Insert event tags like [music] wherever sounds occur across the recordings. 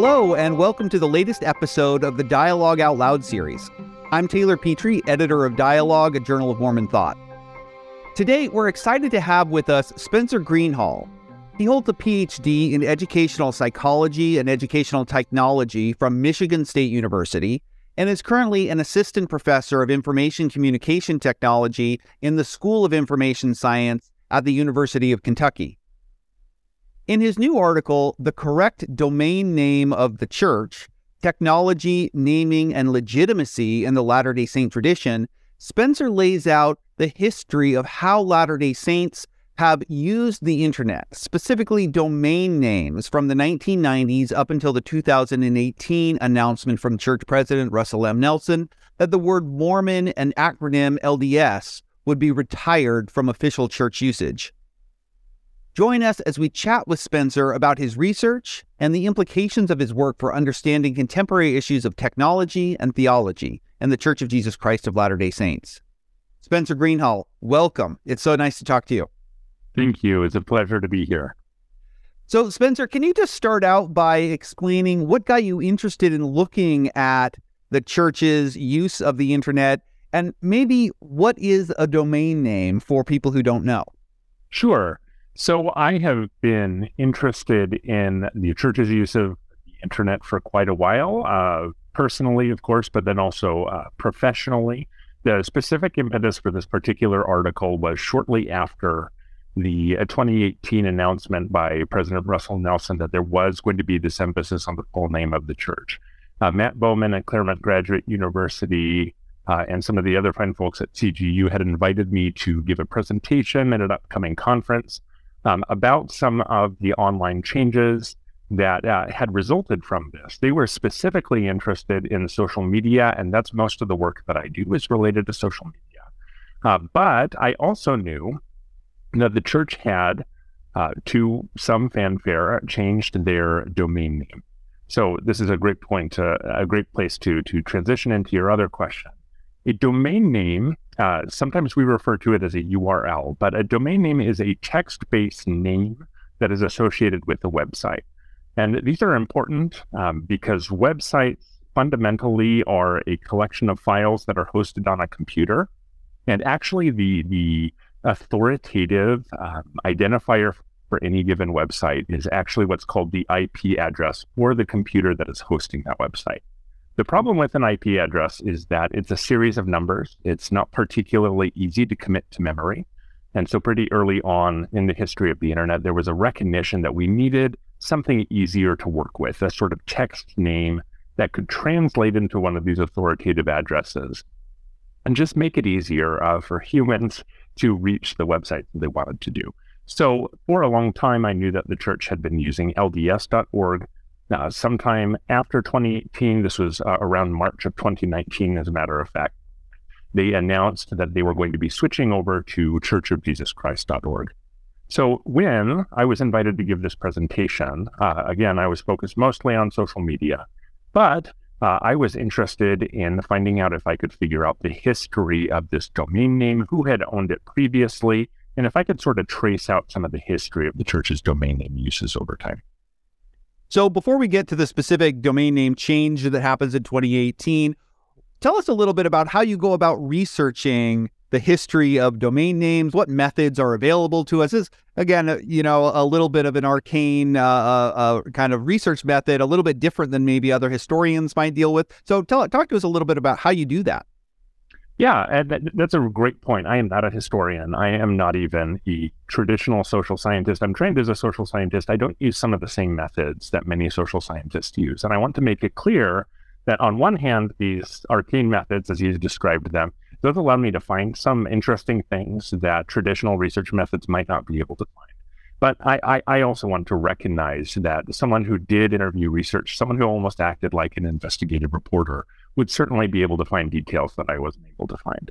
Hello, and welcome to the latest episode of the Dialogue Out Loud series. I'm Taylor Petrey, editor of Dialogue, a journal of Mormon thought. Today, we're excited to have with us Spencer Greenhalgh. He holds a PhD in educational psychology and educational technology from Michigan State University and is currently an assistant professor of information communication technology in the School of Information Science at the University of Kentucky. In his new article, The Correct Domain Name of the Church Technology, Naming, and Legitimacy in the Latter day Saint Tradition, Spencer lays out the history of how Latter day Saints have used the internet, specifically domain names, from the 1990s up until the 2018 announcement from church president Russell M. Nelson that the word Mormon and acronym LDS would be retired from official church usage. Join us as we chat with Spencer about his research and the implications of his work for understanding contemporary issues of technology and theology in the Church of Jesus Christ of Latter day Saints. Spencer Greenhalgh, welcome. It's so nice to talk to you. Thank you. It's a pleasure to be here. So, Spencer, can you just start out by explaining what got you interested in looking at the church's use of the internet and maybe what is a domain name for people who don't know? Sure. So I have been interested in the church's use of the internet for quite a while, uh, personally, of course, but then also uh, professionally. The specific impetus for this particular article was shortly after the uh, 2018 announcement by President Russell Nelson that there was going to be this emphasis on the full name of the church. Uh, Matt Bowman at Claremont Graduate University uh, and some of the other fine folks at CGU had invited me to give a presentation at an upcoming conference um, about some of the online changes that uh, had resulted from this. They were specifically interested in social media, and that's most of the work that I do is related to social media. Uh, but I also knew that the church had, uh, to some fanfare, changed their domain name. So this is a great point, to, a great place to to transition into your other question. A domain name uh, sometimes we refer to it as a URL, but a domain name is a text based name that is associated with a website. And these are important um, because websites fundamentally are a collection of files that are hosted on a computer. And actually, the, the authoritative um, identifier for any given website is actually what's called the IP address for the computer that is hosting that website. The problem with an IP address is that it's a series of numbers. It's not particularly easy to commit to memory. And so, pretty early on in the history of the internet, there was a recognition that we needed something easier to work with, a sort of text name that could translate into one of these authoritative addresses and just make it easier uh, for humans to reach the website they wanted to do. So, for a long time, I knew that the church had been using LDS.org uh, sometime after 2018, this was uh, around March of 2019, as a matter of fact, they announced that they were going to be switching over to churchofjesuschrist.org. So when I was invited to give this presentation, uh, again, I was focused mostly on social media, but uh, I was interested in finding out if I could figure out the history of this domain name, who had owned it previously, and if I could sort of trace out some of the history of the church's domain name uses over time. So before we get to the specific domain name change that happens in 2018, tell us a little bit about how you go about researching the history of domain names, what methods are available to us. Is again, uh, you know, a little bit of an arcane uh, uh, uh, kind of research method, a little bit different than maybe other historians might deal with. So, tell talk to us a little bit about how you do that. Yeah, and that's a great point. I am not a historian. I am not even a traditional social scientist. I'm trained as a social scientist. I don't use some of the same methods that many social scientists use. And I want to make it clear that on one hand, these arcane methods, as you described them, those allow me to find some interesting things that traditional research methods might not be able to find. But I, I, I also want to recognize that someone who did interview research, someone who almost acted like an investigative reporter, would certainly be able to find details that I wasn't able to find.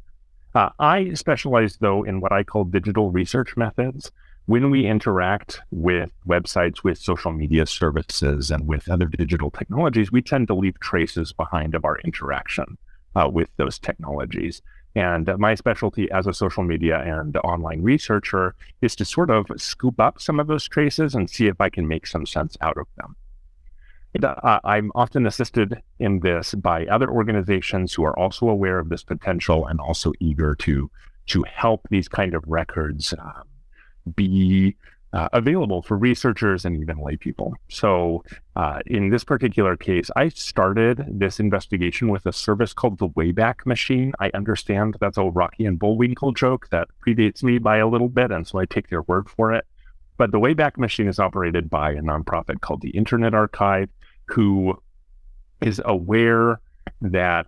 Uh, I specialize, though, in what I call digital research methods. When we interact with websites, with social media services, and with other digital technologies, we tend to leave traces behind of our interaction uh, with those technologies. And my specialty as a social media and online researcher is to sort of scoop up some of those traces and see if I can make some sense out of them. Uh, I'm often assisted in this by other organizations who are also aware of this potential and also eager to to help these kind of records um, be uh, available for researchers and even lay people. So, uh, in this particular case, I started this investigation with a service called the Wayback Machine. I understand that's a Rocky and Bullwinkle joke that predates me by a little bit, and so I take their word for it. But the Wayback Machine is operated by a nonprofit called the Internet Archive, who is aware that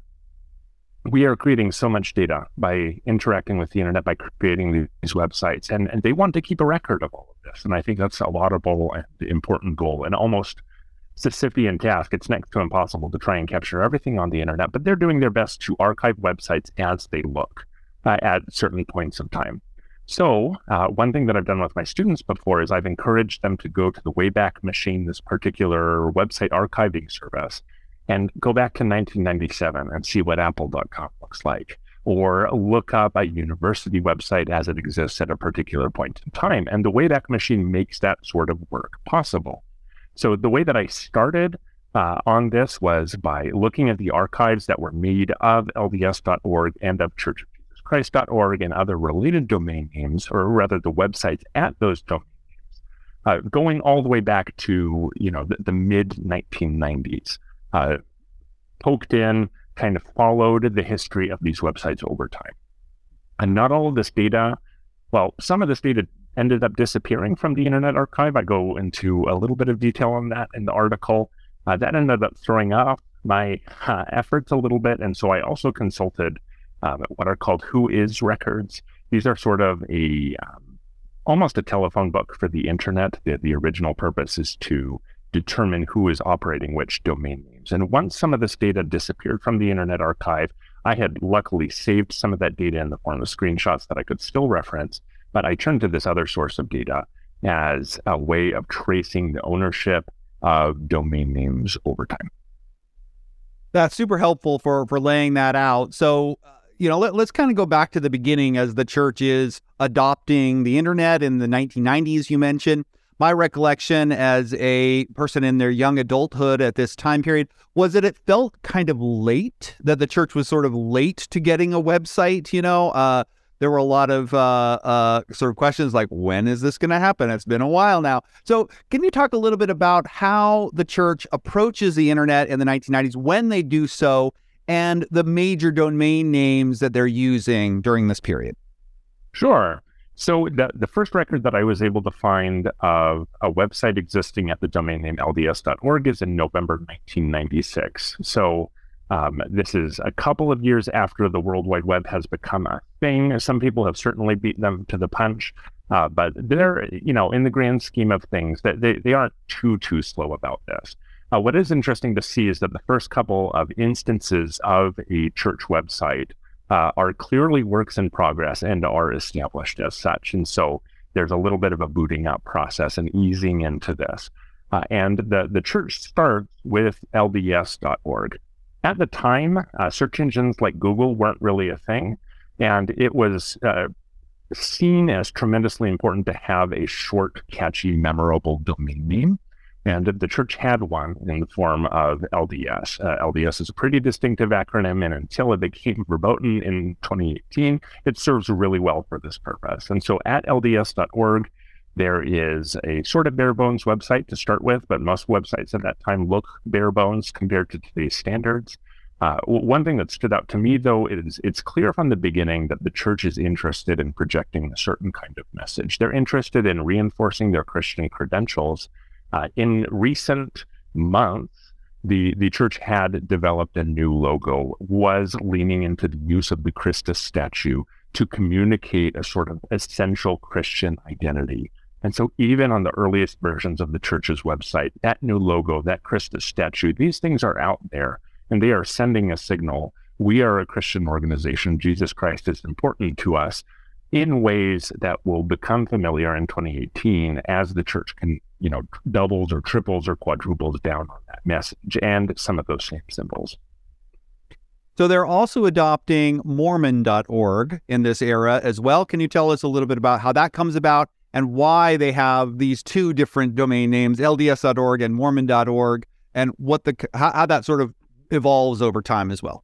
we are creating so much data by interacting with the internet, by creating these websites, and, and they want to keep a record of all of this. And I think that's a laudable and important goal, and almost Sisyphean task. It's next to impossible to try and capture everything on the internet, but they're doing their best to archive websites as they look uh, at certain points of time. So, uh, one thing that I've done with my students before is I've encouraged them to go to the Wayback Machine, this particular website archiving service, and go back to 1997 and see what apple.com looks like, or look up a university website as it exists at a particular point in time. And the Wayback Machine makes that sort of work possible. So, the way that I started uh, on this was by looking at the archives that were made of LDS.org and of Church Christ.org and other related domain names, or rather the websites at those domain names, uh, going all the way back to you know the, the mid 1990s. Uh, poked in, kind of followed the history of these websites over time. And not all of this data, well, some of this data ended up disappearing from the Internet Archive. I go into a little bit of detail on that in the article. Uh, that ended up throwing off my uh, efforts a little bit. And so I also consulted um, what are called WHOIS records. These are sort of a um, almost a telephone book for the internet. The, the original purpose is to determine who is operating which domain names. And once some of this data disappeared from the Internet Archive, I had luckily saved some of that data in the form of screenshots that I could still reference, but I turned to this other source of data as a way of tracing the ownership of domain names over time. That's super helpful for for laying that out. So, uh, you know, let, us kind of go back to the beginning as the church is adopting the internet in the 1990s, you mentioned. My recollection as a person in their young adulthood at this time period was that it felt kind of late, that the church was sort of late to getting a website, you know. Uh, there were a lot of uh, uh, sort of questions like, when is this going to happen? It's been a while now. So, can you talk a little bit about how the church approaches the internet in the 1990s, when they do so, and the major domain names that they're using during this period? Sure. So the, the first record that I was able to find of a website existing at the domain name LDS.org is in November 1996. So um, this is a couple of years after the World Wide Web has become a thing. Some people have certainly beat them to the punch, uh, but they're, you know, in the grand scheme of things, that they, they aren't too, too slow about this. Uh, what is interesting to see is that the first couple of instances of a church website uh, are clearly works in progress and are established as such. And so there's a little bit of a booting up process and easing into this. Uh, and the, the church starts with LDS.org. At the time, uh, search engines like Google weren't really a thing. And it was uh, seen as tremendously important to have a short, catchy, memorable domain name. And the church had one in the form of LDS. Uh, LDS is a pretty distinctive acronym, and until it became verboten in 2018, it serves really well for this purpose. And so at LDS.org, there is a sort of bare bones website to start with, but most websites at that time look bare bones compared to today's standards. Uh, one thing that stood out to me, though, is it's clear from the beginning that the church is interested in projecting a certain kind of message. They're interested in reinforcing their Christian credentials uh, in recent months, the, the church had developed a new logo, was leaning into the use of the Christus statue to communicate a sort of essential Christian identity. And so, even on the earliest versions of the church's website, that new logo, that Christus statue, these things are out there and they are sending a signal. We are a Christian organization. Jesus Christ is important to us in ways that will become familiar in 2018 as the church can, you know, doubles or triples or quadruples down on that message and some of those same symbols. So they're also adopting Mormon.org in this era as well. Can you tell us a little bit about how that comes about and why they have these two different domain names, LDS.org and Mormon.org, and what the how, how that sort of evolves over time as well.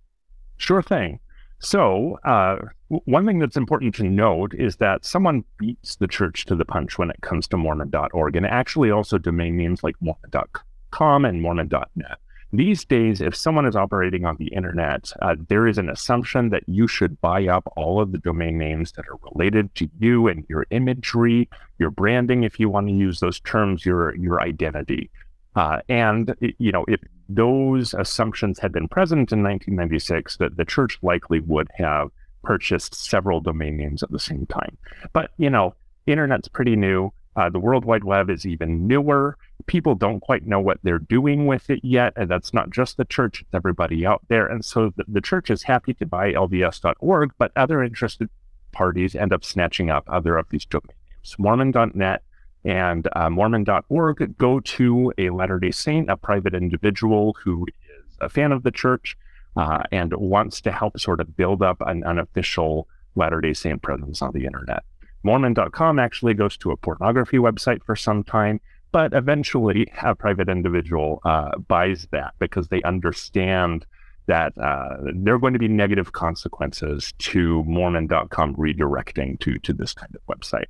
Sure thing. So, uh, one thing that's important to note is that someone beats the church to the punch when it comes to Mormon.org, and actually also domain names like Mormon.com and Mormon.net. These days, if someone is operating on the internet, uh, there is an assumption that you should buy up all of the domain names that are related to you and your imagery, your branding, if you want to use those terms, your your identity. Uh, and you know, if those assumptions had been present in 1996, that the church likely would have purchased several domain names at the same time. But you know, internet's pretty new. Uh, the World Wide Web is even newer. People don't quite know what they're doing with it yet. And that's not just the church, it's everybody out there. And so the, the church is happy to buy LDS.org, but other interested parties end up snatching up other of these domain names. Mormon.net and uh, Mormon.org go to a Latter day Saint, a private individual who is a fan of the church uh, and wants to help sort of build up an unofficial Latter day Saint presence on the internet. Mormon.com actually goes to a pornography website for some time, but eventually a private individual uh, buys that because they understand that uh, there are going to be negative consequences to Mormon.com redirecting to, to this kind of website.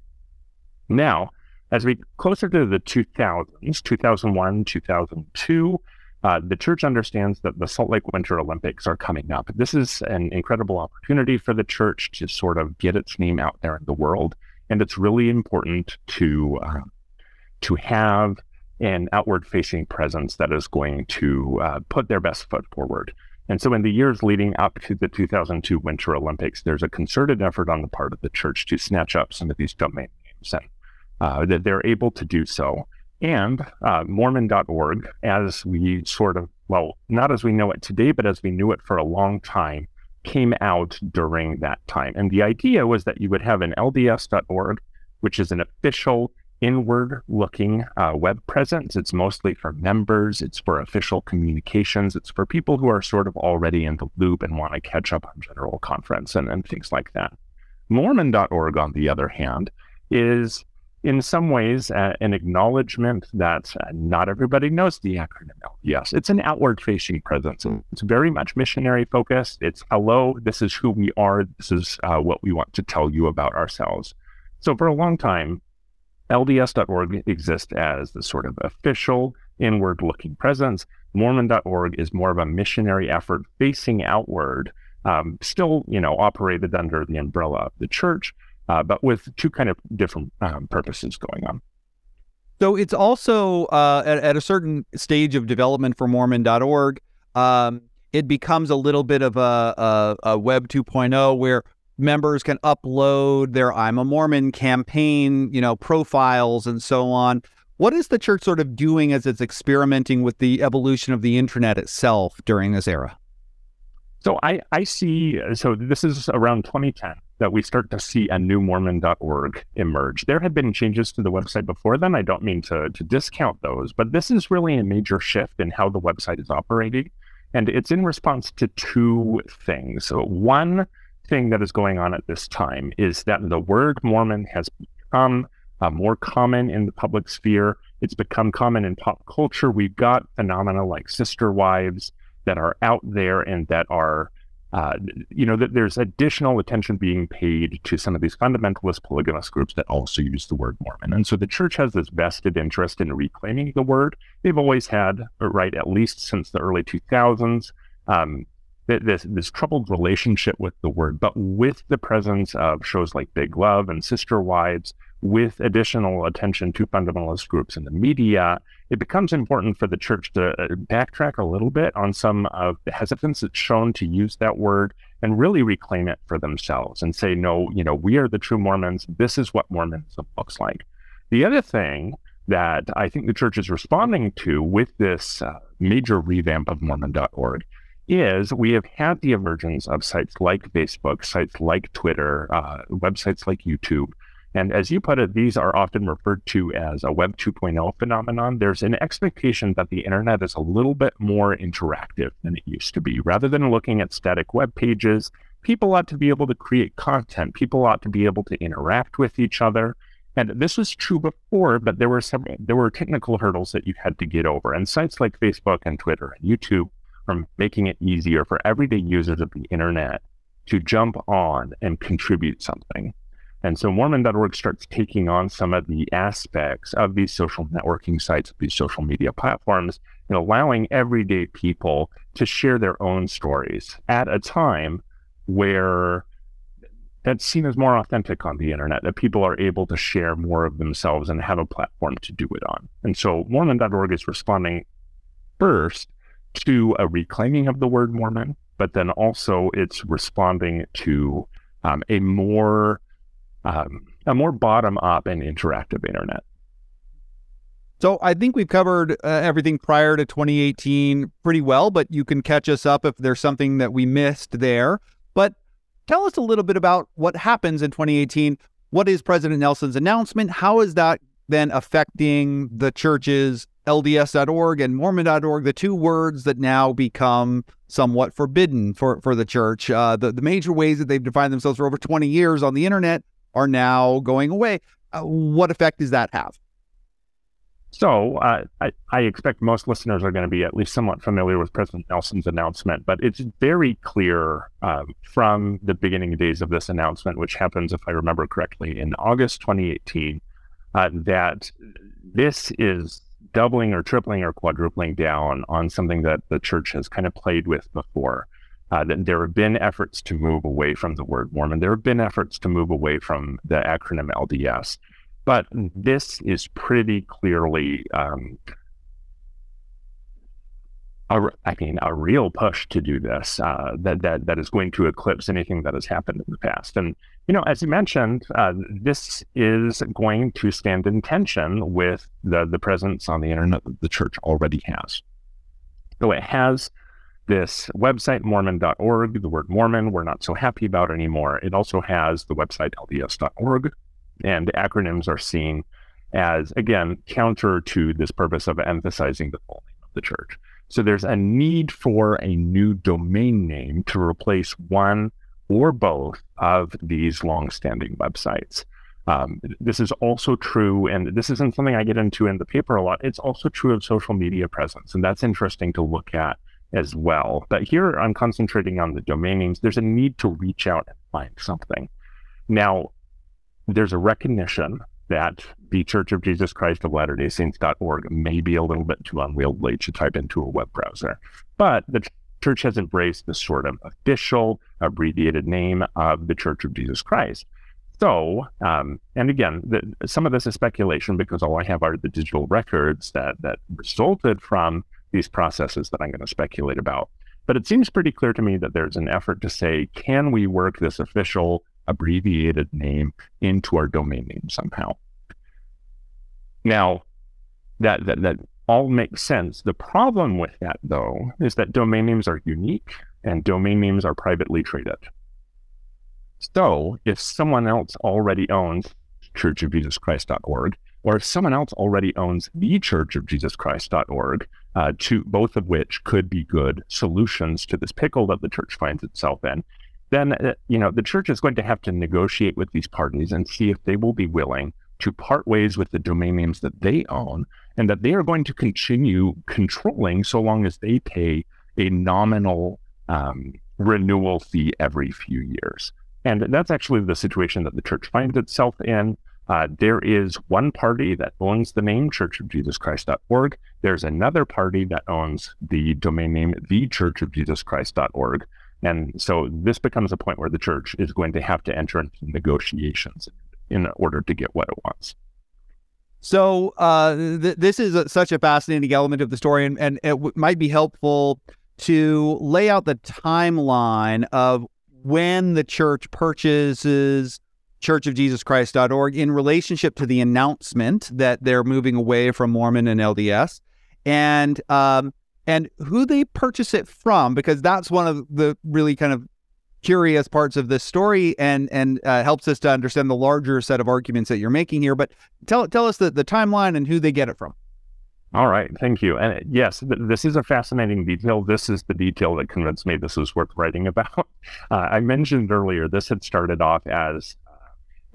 Now, as we closer to the 2000s, 2001, 2002, uh, the church understands that the Salt Lake Winter Olympics are coming up. This is an incredible opportunity for the church to sort of get its name out there in the world and it's really important to uh, to have an outward facing presence that is going to uh, put their best foot forward. And so, in the years leading up to the 2002 Winter Olympics, there's a concerted effort on the part of the church to snatch up some of these domain names, and uh, that they're able to do so. And uh, Mormon.org, as we sort of, well, not as we know it today, but as we knew it for a long time, came out during that time. And the idea was that you would have an LDS.org, which is an official inward looking uh, web presence. It's mostly for members, it's for official communications, it's for people who are sort of already in the loop and want to catch up on general conference and, and things like that. Mormon.org, on the other hand, is in some ways uh, an acknowledgement that uh, not everybody knows the acronym LDS. It's an outward facing presence. It's very much missionary focused. It's hello, this is who we are. This is uh, what we want to tell you about ourselves. So for a long time, LDS.org exists as the sort of official inward looking presence. Mormon.org is more of a missionary effort facing outward, um, still, you know, operated under the umbrella of the church uh, but with two kind of different um, purposes going on. So it's also uh, at, at, a certain stage of development for Mormon.org, um, it becomes a little bit of a, a, a Web 2.0 where members can upload their I'm a Mormon campaign, you know, profiles and so on. What is the church sort of doing as it's experimenting with the evolution of the internet itself during this era? So I, I see, so this is around 2010 that we start to see a new Mormon.org emerge. There had been changes to the website before then. I don't mean to, to discount those, but this is really a major shift in how the website is operating. And it's in response to two things. So, one thing that is going on at this time is that the word Mormon has become uh, more common in the public sphere. It's become common in pop culture. We've got phenomena like sister wives that are out there and that are uh, you know, that there's additional attention being paid to some of these fundamentalist polygamous groups that also use the word Mormon. And so the church has this vested interest in reclaiming the word. They've always had, right, at least since the early 2000s, um, this, this troubled relationship with the word. But with the presence of shows like Big Love and Sister Wives, with additional attention to fundamentalist groups in the media, it becomes important for the church to uh, backtrack a little bit on some of the hesitance that's shown to use that word and really reclaim it for themselves and say, no, you know, we are the true Mormons. This is what Mormonism looks like. The other thing that I think the church is responding to with this uh, major revamp of Mormon.org is we have had the emergence of sites like Facebook, sites like Twitter, uh, websites like YouTube, and as you put it, these are often referred to as a Web 2.0 phenomenon. There's an expectation that the internet is a little bit more interactive than it used to be. Rather than looking at static web pages, people ought to be able to create content. People ought to be able to interact with each other. And this was true before, but there were some there were technical hurdles that you had to get over. And sites like Facebook and Twitter and YouTube are making it easier for everyday users of the internet to jump on and contribute something. And so Mormon.org starts taking on some of the aspects of these social networking sites, these social media platforms, and allowing everyday people to share their own stories at a time where that's seen as more authentic on the internet, that people are able to share more of themselves and have a platform to do it on. And so Mormon.org is responding first to a reclaiming of the word Mormon, but then also it's responding to um, a more um, a more bottom up and interactive internet. So I think we've covered uh, everything prior to 2018 pretty well, but you can catch us up if there's something that we missed there. But Tell us a little bit about what happens in 2018. What is President Nelson's announcement? How is that then affecting the churches, LDS.org and Mormon.org, the two words that now become somewhat forbidden for, for the church? Uh, the, the major ways that they've defined themselves for over 20 years on the internet are now going away. Uh, what effect does that have? So uh, I, I, expect most listeners are going to be at least somewhat familiar with President Nelson's announcement, but it's very clear um, from the beginning days of this announcement, which happens, if I remember correctly, in August 2018, uh, that this is doubling or tripling or quadrupling down on something that the church has kind of played with before. Uh, there have been efforts to move away from the word Mormon. There have been efforts to move away from the acronym LDS. But this is pretty clearly, um, a, I mean, a real push to do this uh, that that that is going to eclipse anything that has happened in the past. And you know, as you mentioned, uh, this is going to stand in tension with the the presence on the internet that the church already has. So it has this website, Mormon.org, the word Mormon, we're not so happy about anymore. It also has the website, LDS.org, and acronyms are seen as, again, counter to this purpose of emphasizing the full name of the church. So there's a need for a new domain name to replace one or both of these long-standing websites. Um, this is also true, and this isn't something I get into in the paper a lot. It's also true of social media presence, and that's interesting to look at as well. But here I'm concentrating on the domain names. There's a need to reach out and find something. Now, there's a recognition that the Church of Jesus Christ of Latter day Saints.org may be a little bit too unwieldy to type into a web browser. But the church has embraced the sort of official abbreviated name of the Church of Jesus Christ. So, um, and again, the, some of this is speculation because all I have are the digital records that that resulted from these processes that I'm going to speculate about. But it seems pretty clear to me that there's an effort to say, can we work this official abbreviated name into our domain name somehow. Now, that, that, that all makes sense. The problem with that, though, is that domain names are unique and domain names are privately traded. So, if someone else already owns churchofjesuschrist.org, or if someone else already owns the churchofjesuschrist.org, uh, to both of which could be good solutions to this pickle that the church finds itself in, then uh, you know the church is going to have to negotiate with these parties and see if they will be willing to part ways with the domain names that they own and that they are going to continue controlling so long as they pay a nominal um, renewal fee every few years. And that's actually the situation that the church finds itself in. Uh, there is one party that owns the name churchofjesuschrist.org. There's another party that owns the domain name thechurchofjesuschrist.org. And so this becomes a point where the church is going to have to enter into negotiations in order to get what it wants. So uh, th- this is a, such a fascinating element of the story, and, and it w- might be helpful to lay out the timeline of when the church purchases churchofjesuschrist.org in relationship to the announcement that they're moving away from Mormon and LDS. And um, and who they purchase it from, because that's one of the really kind of curious parts of this story and and uh, helps us to understand the larger set of arguments that you're making here. But tell tell us the, the timeline and who they get it from. All right, thank you. And uh, yes, th- this is a fascinating detail. This is the detail that convinced me this is worth writing about. [laughs] Uh, I mentioned earlier this had started off as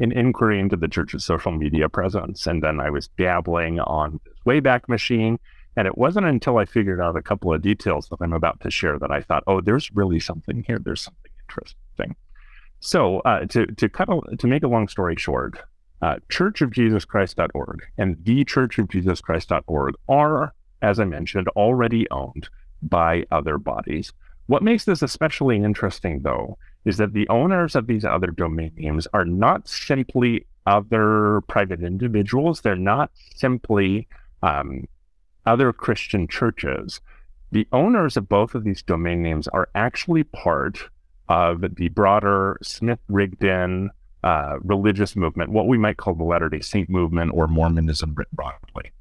an inquiry into the church's social media presence. And then I was dabbling on this Wayback Machine. And it wasn't until I figured out a couple of details that I'm about to share that I thought, oh, there's really something here. There's something interesting. So uh, to to cut a, to make a long story short, uh, churchofjesuschrist.org and thechurchofjesuschrist.org are, as I mentioned, already owned by other bodies. What makes this especially interesting, though, is that the owners of these other domain names are not simply other private individuals. They're not simply um, other Christian churches. The owners of both of these domain names are actually part of the broader Smith Rigdon uh, religious movement, what we might call the Latter day Saint movement or Mormonism writ broadly.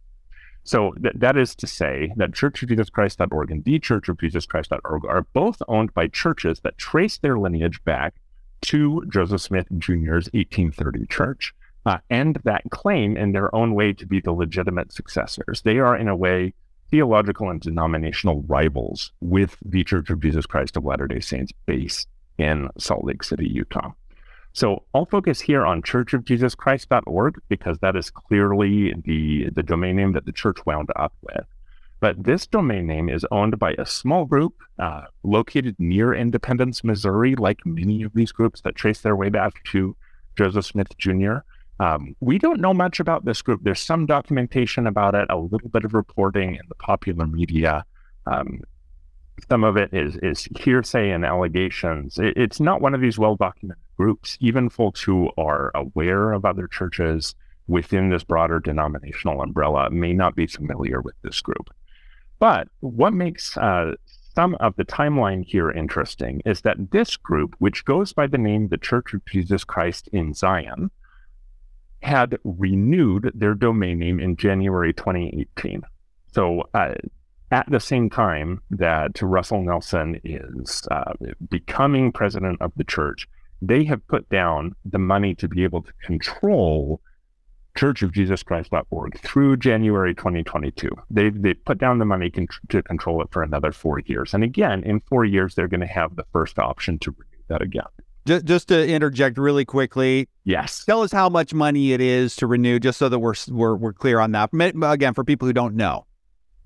So th- that is to say that churchofjesuschrist.org and the churchofjesuschrist.org are both owned by churches that trace their lineage back to Joseph Smith Jr.'s 1830 church uh, and that claim in their own way to be the legitimate successors. They are, in a way, theological and denominational rivals with the Church of Jesus Christ of Latter day Saints base in Salt Lake City, Utah. So I'll focus here on churchofjesuschrist.org because that is clearly the, the domain name that the church wound up with. But this domain name is owned by a small group uh, located near Independence, Missouri, like many of these groups that trace their way back to Joseph Smith Jr. Um, we don't know much about this group. There's some documentation about it, a little bit of reporting in the popular media. Um, some of it is is hearsay and allegations. It, it's not one of these well documented groups. Even folks who are aware of other churches within this broader denominational umbrella may not be familiar with this group. But what makes uh, some of the timeline here interesting is that this group, which goes by the name the Church of Jesus Christ in Zion, had renewed their domain name in January 2018. So uh, at the same time that Russell Nelson is uh, becoming president of the church, they have put down the money to be able to control churchofjesuschrist.org through January 2022. They they put down the money con- to control it for another four years. And again, in four years, they're going to have the first option to renew that again. Just, just to interject really quickly. Yes. Tell us how much money it is to renew, just so that we're we're, we're clear on that. Again, for people who don't know.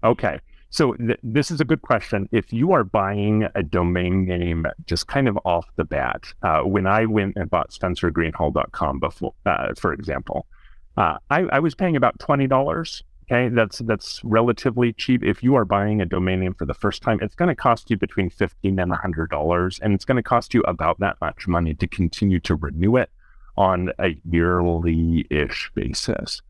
Okay. So th- this is a good question. If you are buying a domain name just kind of off the bat, uh, when I went and bought SpencerGreenhalgh.com before, uh, for example, uh, I, I, was paying about twenty dollars. Okay, that's that's relatively cheap. If you are buying a domain name for the first time, it's going to cost you between fifteen and hundred dollars, and it's going to cost you about that much money to continue to renew it on a yearly-ish basis.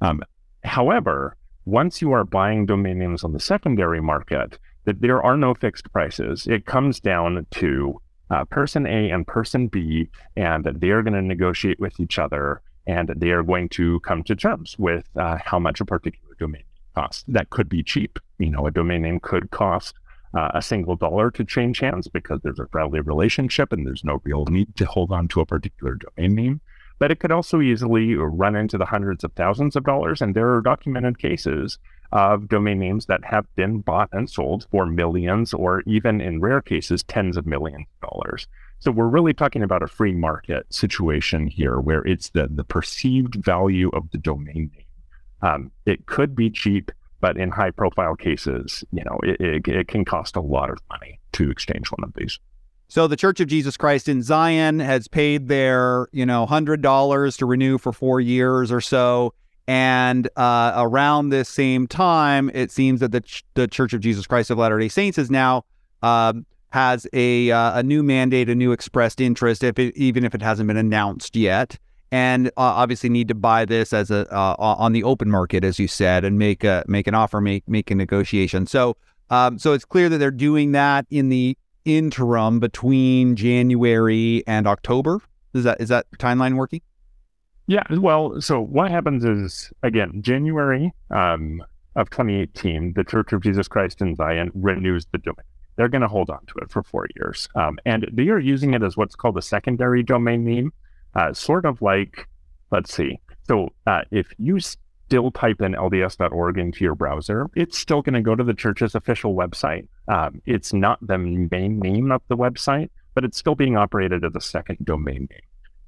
Um, however, once you are buying domain names on the secondary market, that there are no fixed prices. It comes down to uh, person A and person B, and they are going to negotiate with each other, and they are going to come to terms with uh, how much a particular domain costs. That could be cheap. You know, a domain name could cost uh, a single dollar to change hands because there's a friendly relationship and there's no real need to hold on to a particular domain name but it could also easily run into the hundreds of thousands of dollars. And there are documented cases of domain names that have been bought and sold for millions, or even in rare cases, tens of millions of dollars. So we're really talking about a free market situation here, where it's the the perceived value of the domain name. Um, it could be cheap, but in high profile cases, you know, it, it, it can cost a lot of money to exchange one of these. So the Church of Jesus Christ in Zion has paid their, you know, hundred dollars to renew for four years or so, and uh, around this same time, it seems that the Ch- the Church of Jesus Christ of Latter Day Saints is now um, has a uh, a new mandate, a new expressed interest, if it, even if it hasn't been announced yet, and uh, obviously need to buy this as a uh, on the open market, as you said, and make a make an offer, make make a negotiation. So. Um, so it's clear that they're doing that in the interim between January and October? Is that is that timeline working? Yeah. Well, so what happens is again January um, of 2018, the Church of Jesus Christ in Zion renews the domain. They're going to hold on to it for four years, um, and they are using it as what's called a secondary domain name, uh, sort of like, let's see. So uh, if you still type in LDS.org into your browser, it's still going to go to the church's official website. Um, it's not the main name of the website, but it's still being operated as a second domain name.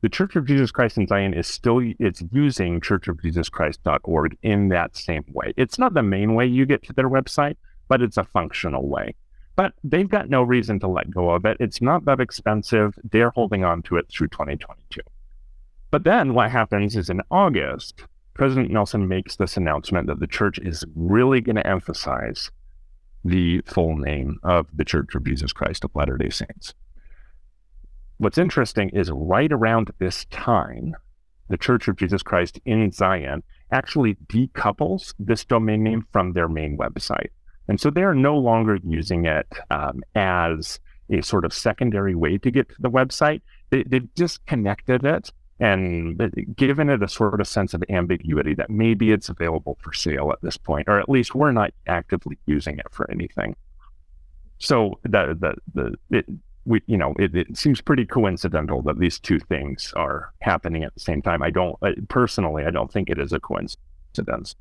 the Church of Jesus Christ in Zion is still it's using churchofjesuschrist.org in that same way. It's not the main way you get to their website, but it's a functional way. But they've got no reason to let go of it. It's not that expensive. They're holding on to it through 2022. But then what happens is in August, President Nelson makes this announcement that the church is really going to emphasize the full name of the Church of Jesus Christ of Latter day Saints. What's interesting is right around this time, the Church of Jesus Christ in Zion actually decouples this domain name from their main website. And so they're no longer using it um, as a sort of secondary way to get to the website. They, they've disconnected it and given it a sort of sense of ambiguity that maybe it's available for sale at this point, or at least we're not actively using it for anything. So the the the it, we you know it, it seems pretty coincidental that these two things are happening at the same time. I don't personally I don't think it is a coincidence.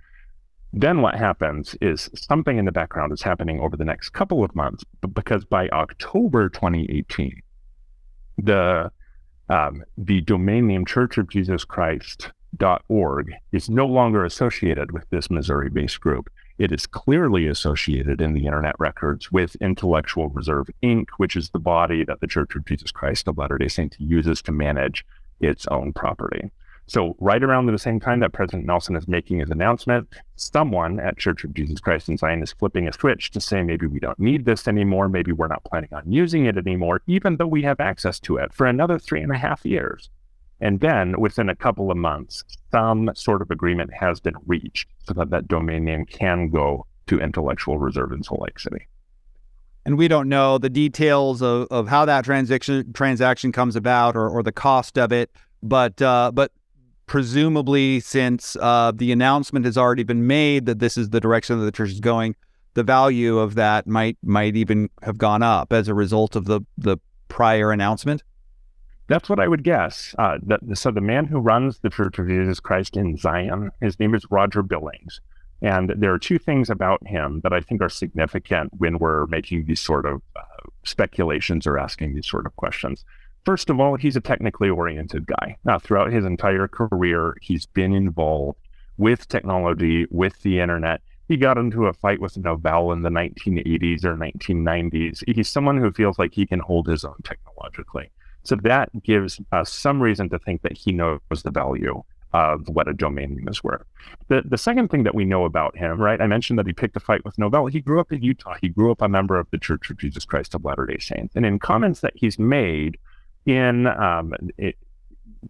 Then what happens is something in the background is happening over the next couple of months, because by October 2018, the um, the domain name Church of Jesus Christ.org is no longer associated with this Missouri based group. It is clearly associated in the internet records with Intellectual Reserve Inc., which is the body that the Church of Jesus Christ of Latter day Saints uses to manage its own property. So, right around the same time that President Nelson is making his announcement, someone at Church of Jesus Christ in Zion is flipping a switch to say maybe we don't need this anymore. Maybe we're not planning on using it anymore, even though we have access to it for another three and a half years. And then within a couple of months, some sort of agreement has been reached so that that domain name can go to Intellectual Reserve in Salt Lake City. And we don't know the details of, of how that transaction transaction comes about or, or the cost of it. But uh, but presumably, since uh, the announcement has already been made that this is the direction that the church is going, the value of that might might even have gone up as a result of the the prior announcement. That's what I would guess. Uh, so the man who runs the Church of Jesus Christ in Zion, his name is Roger Billings. And there are two things about him that I think are significant when we're making these sort of uh, speculations or asking these sort of questions. First of all, he's a technically oriented guy. Now, throughout his entire career, he's been involved with technology, with the internet. He got into a fight with Novell in the 1980s or 1990s. He's someone who feels like he can hold his own technologically. So that gives us some reason to think that he knows the value of what a domain name is worth. The, the second thing that we know about him, right? I mentioned that he picked a fight with Novell. He grew up in Utah. He grew up a member of the Church of Jesus Christ of Latter day Saints. And in comments that he's made, in um, it,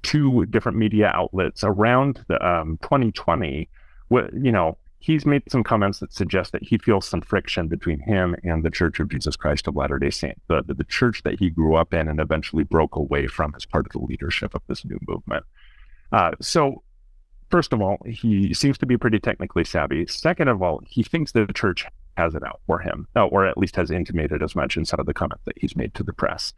two different media outlets around the um, 2020, you know, he's made some comments that suggest that he feels some friction between him and the Church of Jesus Christ of Latter day Saints, the, the, the church that he grew up in and eventually broke away from as part of the leadership of this new movement. Uh, so, first of all, he seems to be pretty technically savvy. Second of all, he thinks the church has it out for him, or at least has intimated as much in some of the comments that he's made to the press.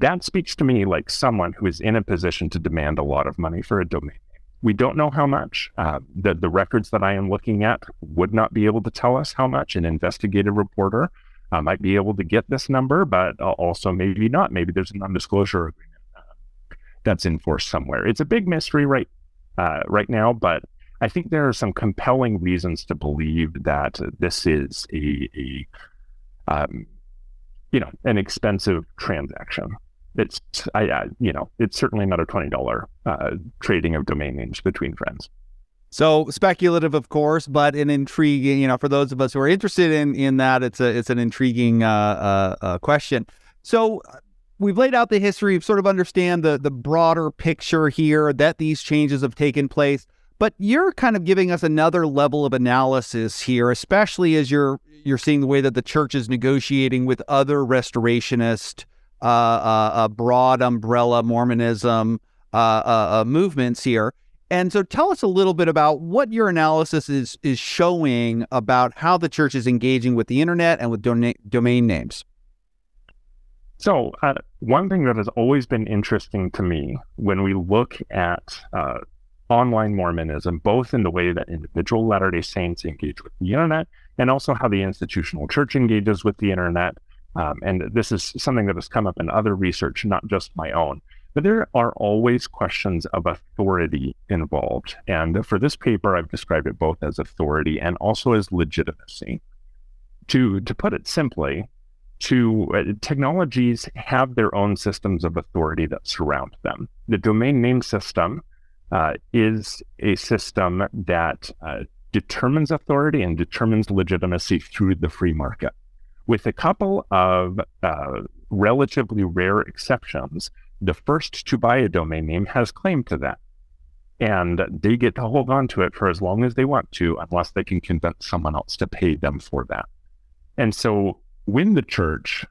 That speaks to me like someone who is in a position to demand a lot of money for a domain We don't know how much. Uh, the, the records that I am looking at would not be able to tell us how much. An investigative reporter uh, might be able to get this number, but also maybe not. Maybe there's an undisclosure agreement uh, that's in force somewhere. It's a big mystery right uh, right now, but I think there are some compelling reasons to believe that this is a, a um, you know, an expensive transaction it's I, I, you know it's certainly not a twenty dollar uh, trading of domain names between friends. So speculative, of course, but an intriguing. You know, for those of us who are interested in in that, it's a it's an intriguing uh, uh, uh question. So we've laid out the history, sort of understand the the broader picture here that these changes have taken place. But you're kind of giving us another level of analysis here, especially as you're you're seeing the way that the church is negotiating with other restorationist uh, uh, broad umbrella Mormonism uh, uh, uh, movements here. And so tell us a little bit about what your analysis is is showing about how the church is engaging with the internet and with dona- domain names. So, uh, one thing that has always been interesting to me when we look at uh, online Mormonism, both in the way that individual Latter day Saints engage with the internet and also how the institutional church engages with the internet, um, and this is something that has come up in other research, not just my own. but there are always questions of authority involved. And for this paper, I've described it both as authority and also as legitimacy. To, to put it simply, to uh, technologies have their own systems of authority that surround them. The domain name system uh, is a system that uh, determines authority and determines legitimacy through the free market. With a couple of uh, relatively rare exceptions, the first to buy a domain name has claim to that. And they get to hold on to it for as long as they want to, unless they can convince someone else to pay them for that. And so when the church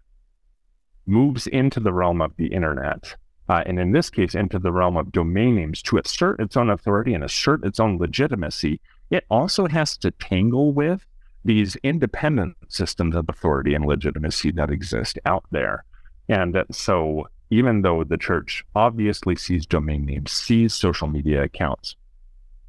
moves into the realm of the internet, uh, and in this case, into the realm of domain names to assert its own authority and assert its own legitimacy, it also has to tangle with these independent systems of authority and legitimacy that exist out there. And so, even though the church obviously sees domain names, sees social media accounts,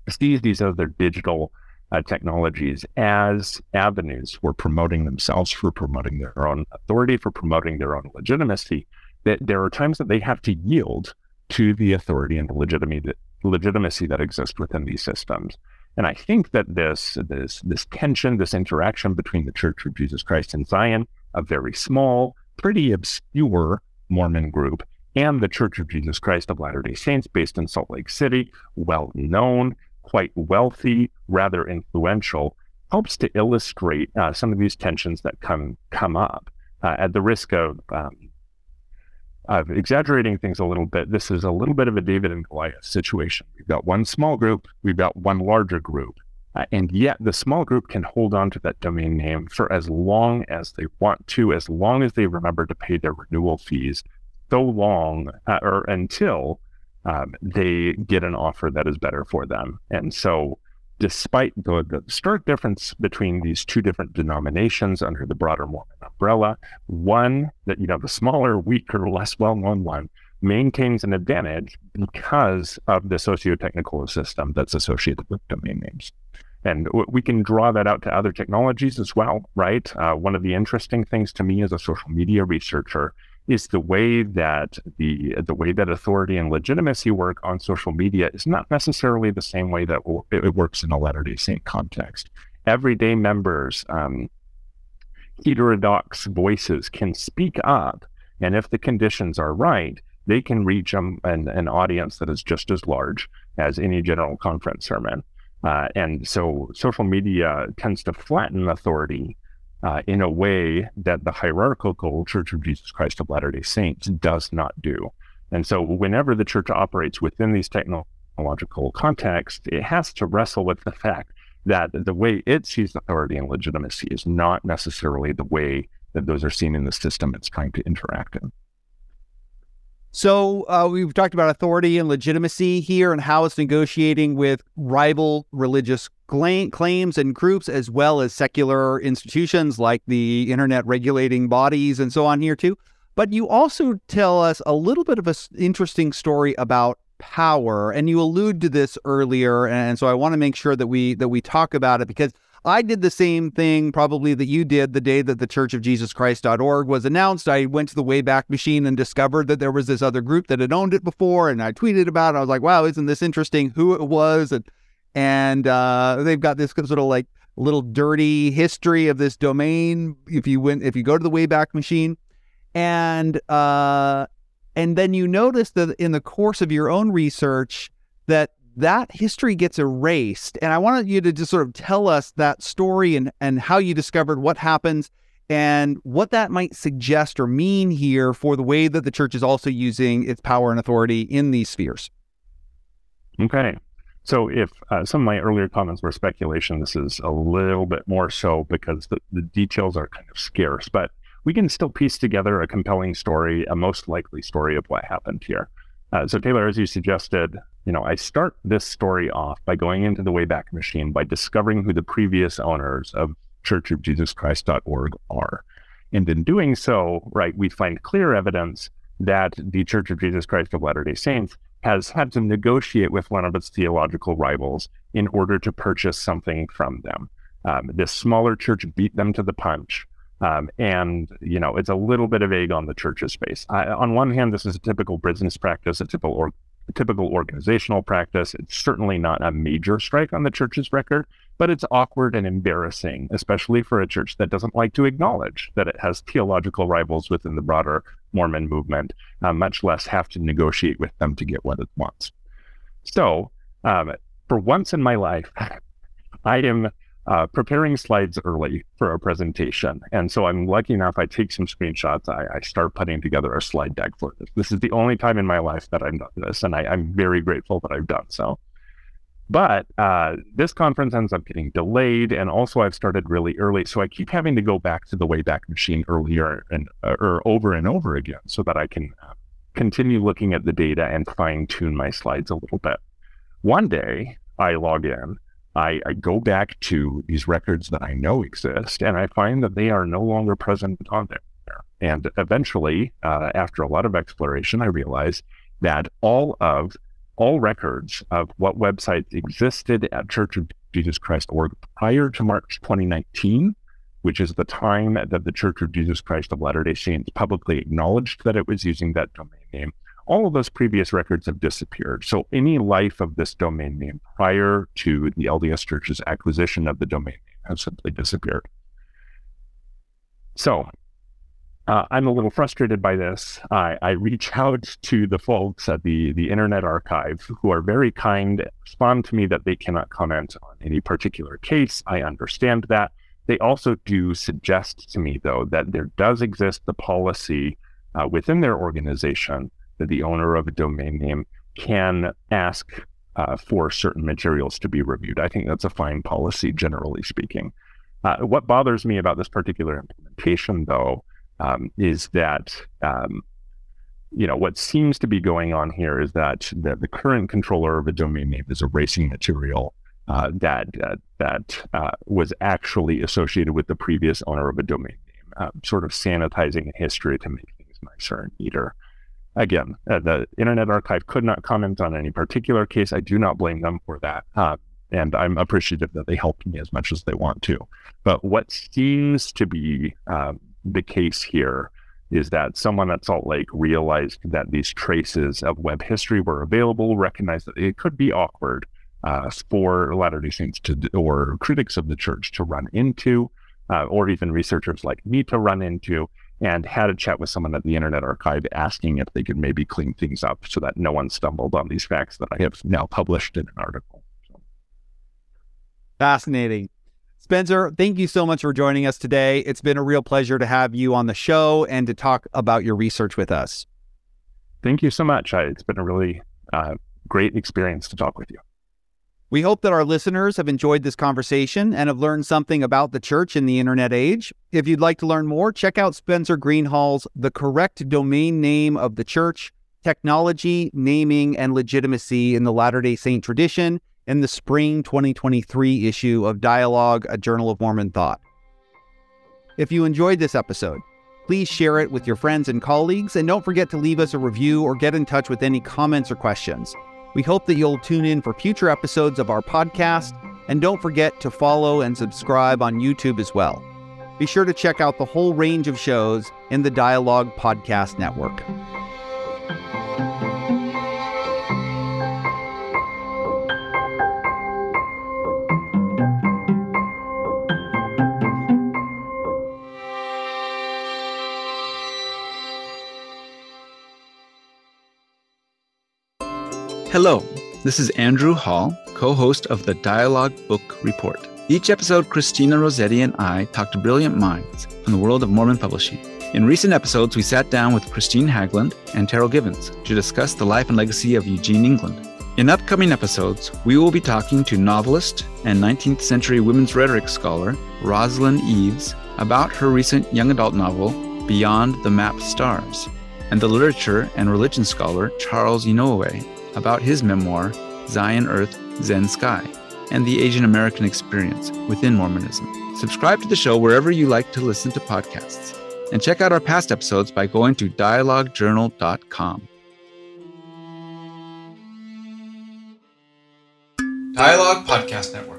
sees these other digital uh, technologies as avenues for promoting themselves, for promoting their own authority, for promoting their own legitimacy, that there are times that they have to yield to the authority and legitimacy, legitimacy that exists within these systems. And I think that this, this, this tension, this interaction between the Church of Jesus Christ in Zion, a very small, pretty obscure Mormon group, and the Church of Jesus Christ of Latter day Saints based in Salt Lake City, well known, quite wealthy, rather influential, helps to illustrate uh, some of these tensions that come come up. Uh, at the risk of um, of exaggerating things a little bit, this is a little bit of a David and Goliath situation. We've got one small group, we've got one larger group, uh, and yet the small group can hold on to that domain name for as long as they want to, as long as they remember to pay their renewal fees, so long uh, or until um, they get an offer that is better for them. And so, despite the, the stark difference between these two different denominations under the broader Mormon umbrella, one that, you know, the smaller, weaker, less well known one maintains an advantage because of the socio-technical system that's associated with domain names. And we can draw that out to other technologies as well, right? Uh, one of the interesting things to me as a social media researcher is the way that the the way that authority and legitimacy work on social media is not necessarily the same way that it works in a Latter Day Saint context. Everyday members, um, heterodox voices can speak up, and if the conditions are right, they can reach an, an audience that is just as large as any general conference sermon. Uh, and so social media tends to flatten authority uh, in a way that the hierarchical Church of Jesus Christ of Latter day Saints does not do. And so, whenever the church operates within these technological contexts, it has to wrestle with the fact that the way it sees authority and legitimacy is not necessarily the way that those are seen in the system it's trying to interact in. So uh, we've talked about authority and legitimacy here and how it's negotiating with rival religious claims and groups, as well as secular institutions like the internet regulating bodies and so on here too. But you also tell us a little bit of an interesting story about power, and you allude to this earlier, and so I want to make sure that we that we talk about it because I did the same thing probably that you did the day that the Church of Jesus Christ.org was announced. I went to the Wayback Machine and discovered that there was this other group that had owned it before, and I tweeted about it. I was like, wow, isn't this interesting who it was? And and uh, they've got this sort of like little dirty history of this domain. If you went, if you go to the Wayback Machine, and uh, and then you notice that in the course of your own research that that history gets erased. And I wanted you to just sort of tell us that story and, and how you discovered what happens and what that might suggest or mean here for the way that the church is also using its power and authority in these spheres. Okay. So, if uh, some of my earlier comments were speculation, this is a little bit more so because the, the details are kind of scarce, but we can still piece together a compelling story, a most likely story of what happened here. Uh, so, Taylor, as you suggested, you know, I start this story off by going into the Wayback Machine by discovering who the previous owners of churchofjesuschrist.org are. And in doing so, right, we find clear evidence that the Church of Jesus Christ of Latter day Saints has had to negotiate with one of its theological rivals in order to purchase something from them. Um, this smaller church beat them to the punch. Um, and you know, it's a little bit of egg on the church's face. I, on one hand, this is a typical business practice, a typical or, a typical organizational practice. It's certainly not a major strike on the church's record, but it's awkward and embarrassing, especially for a church that doesn't like to acknowledge that it has theological rivals within the broader Mormon movement, uh, much less have to negotiate with them to get what it wants. So, um, for once in my life, [laughs] I am uh, preparing slides early for a presentation. And so I'm lucky enough, I take some screenshots. I, I, start putting together a slide deck for this. This is the only time in my life that I've done this, and I, am very grateful that I've done so. But uh, this conference ends up getting delayed, and also I've started really early, so I keep having to go back to the Wayback Machine earlier and uh, or over and over again, so that I can uh, continue looking at the data and fine tune my slides a little bit. One day, I log in I, I, go back to these records that I know exist, and I find that they are no longer present on there. And eventually, uh, after a lot of exploration, I realized that all of all records of what websites existed at Church of Jesus Christ org prior to March 2019, which is the time that the Church of Jesus Christ of Latter day Saints publicly acknowledged that it was using that domain name, all of those previous records have disappeared. So any life of this domain name prior to the LDS Church's acquisition of the domain name has simply disappeared. So uh, I'm a little frustrated by this. I, I, reach out to the folks at the, the Internet Archive who are very kind, respond to me that they cannot comment on any particular case. I understand that. They also do suggest to me, though, that there does exist the policy uh, within their organization that the owner of a domain name can ask uh, for certain materials to be reviewed. I think that's a fine policy, generally speaking. Uh, what bothers me about this particular implementation, though, um, is that um, you know what seems to be going on here is that the, the current controller of a domain name is erasing material uh, that uh, that uh, was actually associated with the previous owner of a domain name, uh, sort of sanitizing history to make things nicer and neater. Again, uh, the Internet Archive could not comment on any particular case. I do not blame them for that. Uh, and I'm appreciative that they helped me as much as they want to. But what seems to be um, the case here is that someone at Salt Lake realized that these traces of web history were available, recognized that it could be awkward uh, for Latter day Saints to, or critics of the church to run into, uh, or even researchers like me to run into, and had a chat with someone at the Internet Archive asking if they could maybe clean things up so that no one stumbled on these facts that I have now published in an article. So. Fascinating. Spencer, thank you so much for joining us today. It's been a real pleasure to have you on the show and to talk about your research with us. Thank you so much. It's been a really uh, great experience to talk with you. We hope that our listeners have enjoyed this conversation and have learned something about the church in the internet age. If you'd like to learn more, check out Spencer Greenhalgh's The Correct Domain Name of the Church Technology, Naming, and Legitimacy in the Latter day Saint Tradition in the spring 2023 issue of Dialogue, a Journal of Mormon Thought. If you enjoyed this episode, please share it with your friends and colleagues, and don't forget to leave us a review or get in touch with any comments or questions. We hope that you'll tune in for future episodes of our podcast, and don't forget to follow and subscribe on YouTube as well. Be sure to check out the whole range of shows in the Dialogue Podcast Network. Hello, this is Andrew Hall, co host of the Dialogue Book Report. Each episode, Christina Rossetti and I talk to brilliant minds from the world of Mormon publishing. In recent episodes, we sat down with Kristine Haglund and Terryl Givens to discuss the life and legacy of Eugene England. In upcoming episodes, we will be talking to novelist and 19th century women's rhetoric scholar Rosalyn Eves about her recent young adult novel, Beyond the Mapped Stars, and the literature and religion scholar Charles Inouye about his memoir, Zion Earth, Zen Sky, and the Asian American experience within Mormonism. Subscribe to the show wherever you like to listen to podcasts, and check out our past episodes by going to dialoguejournal.com. Dialogue Podcast Network.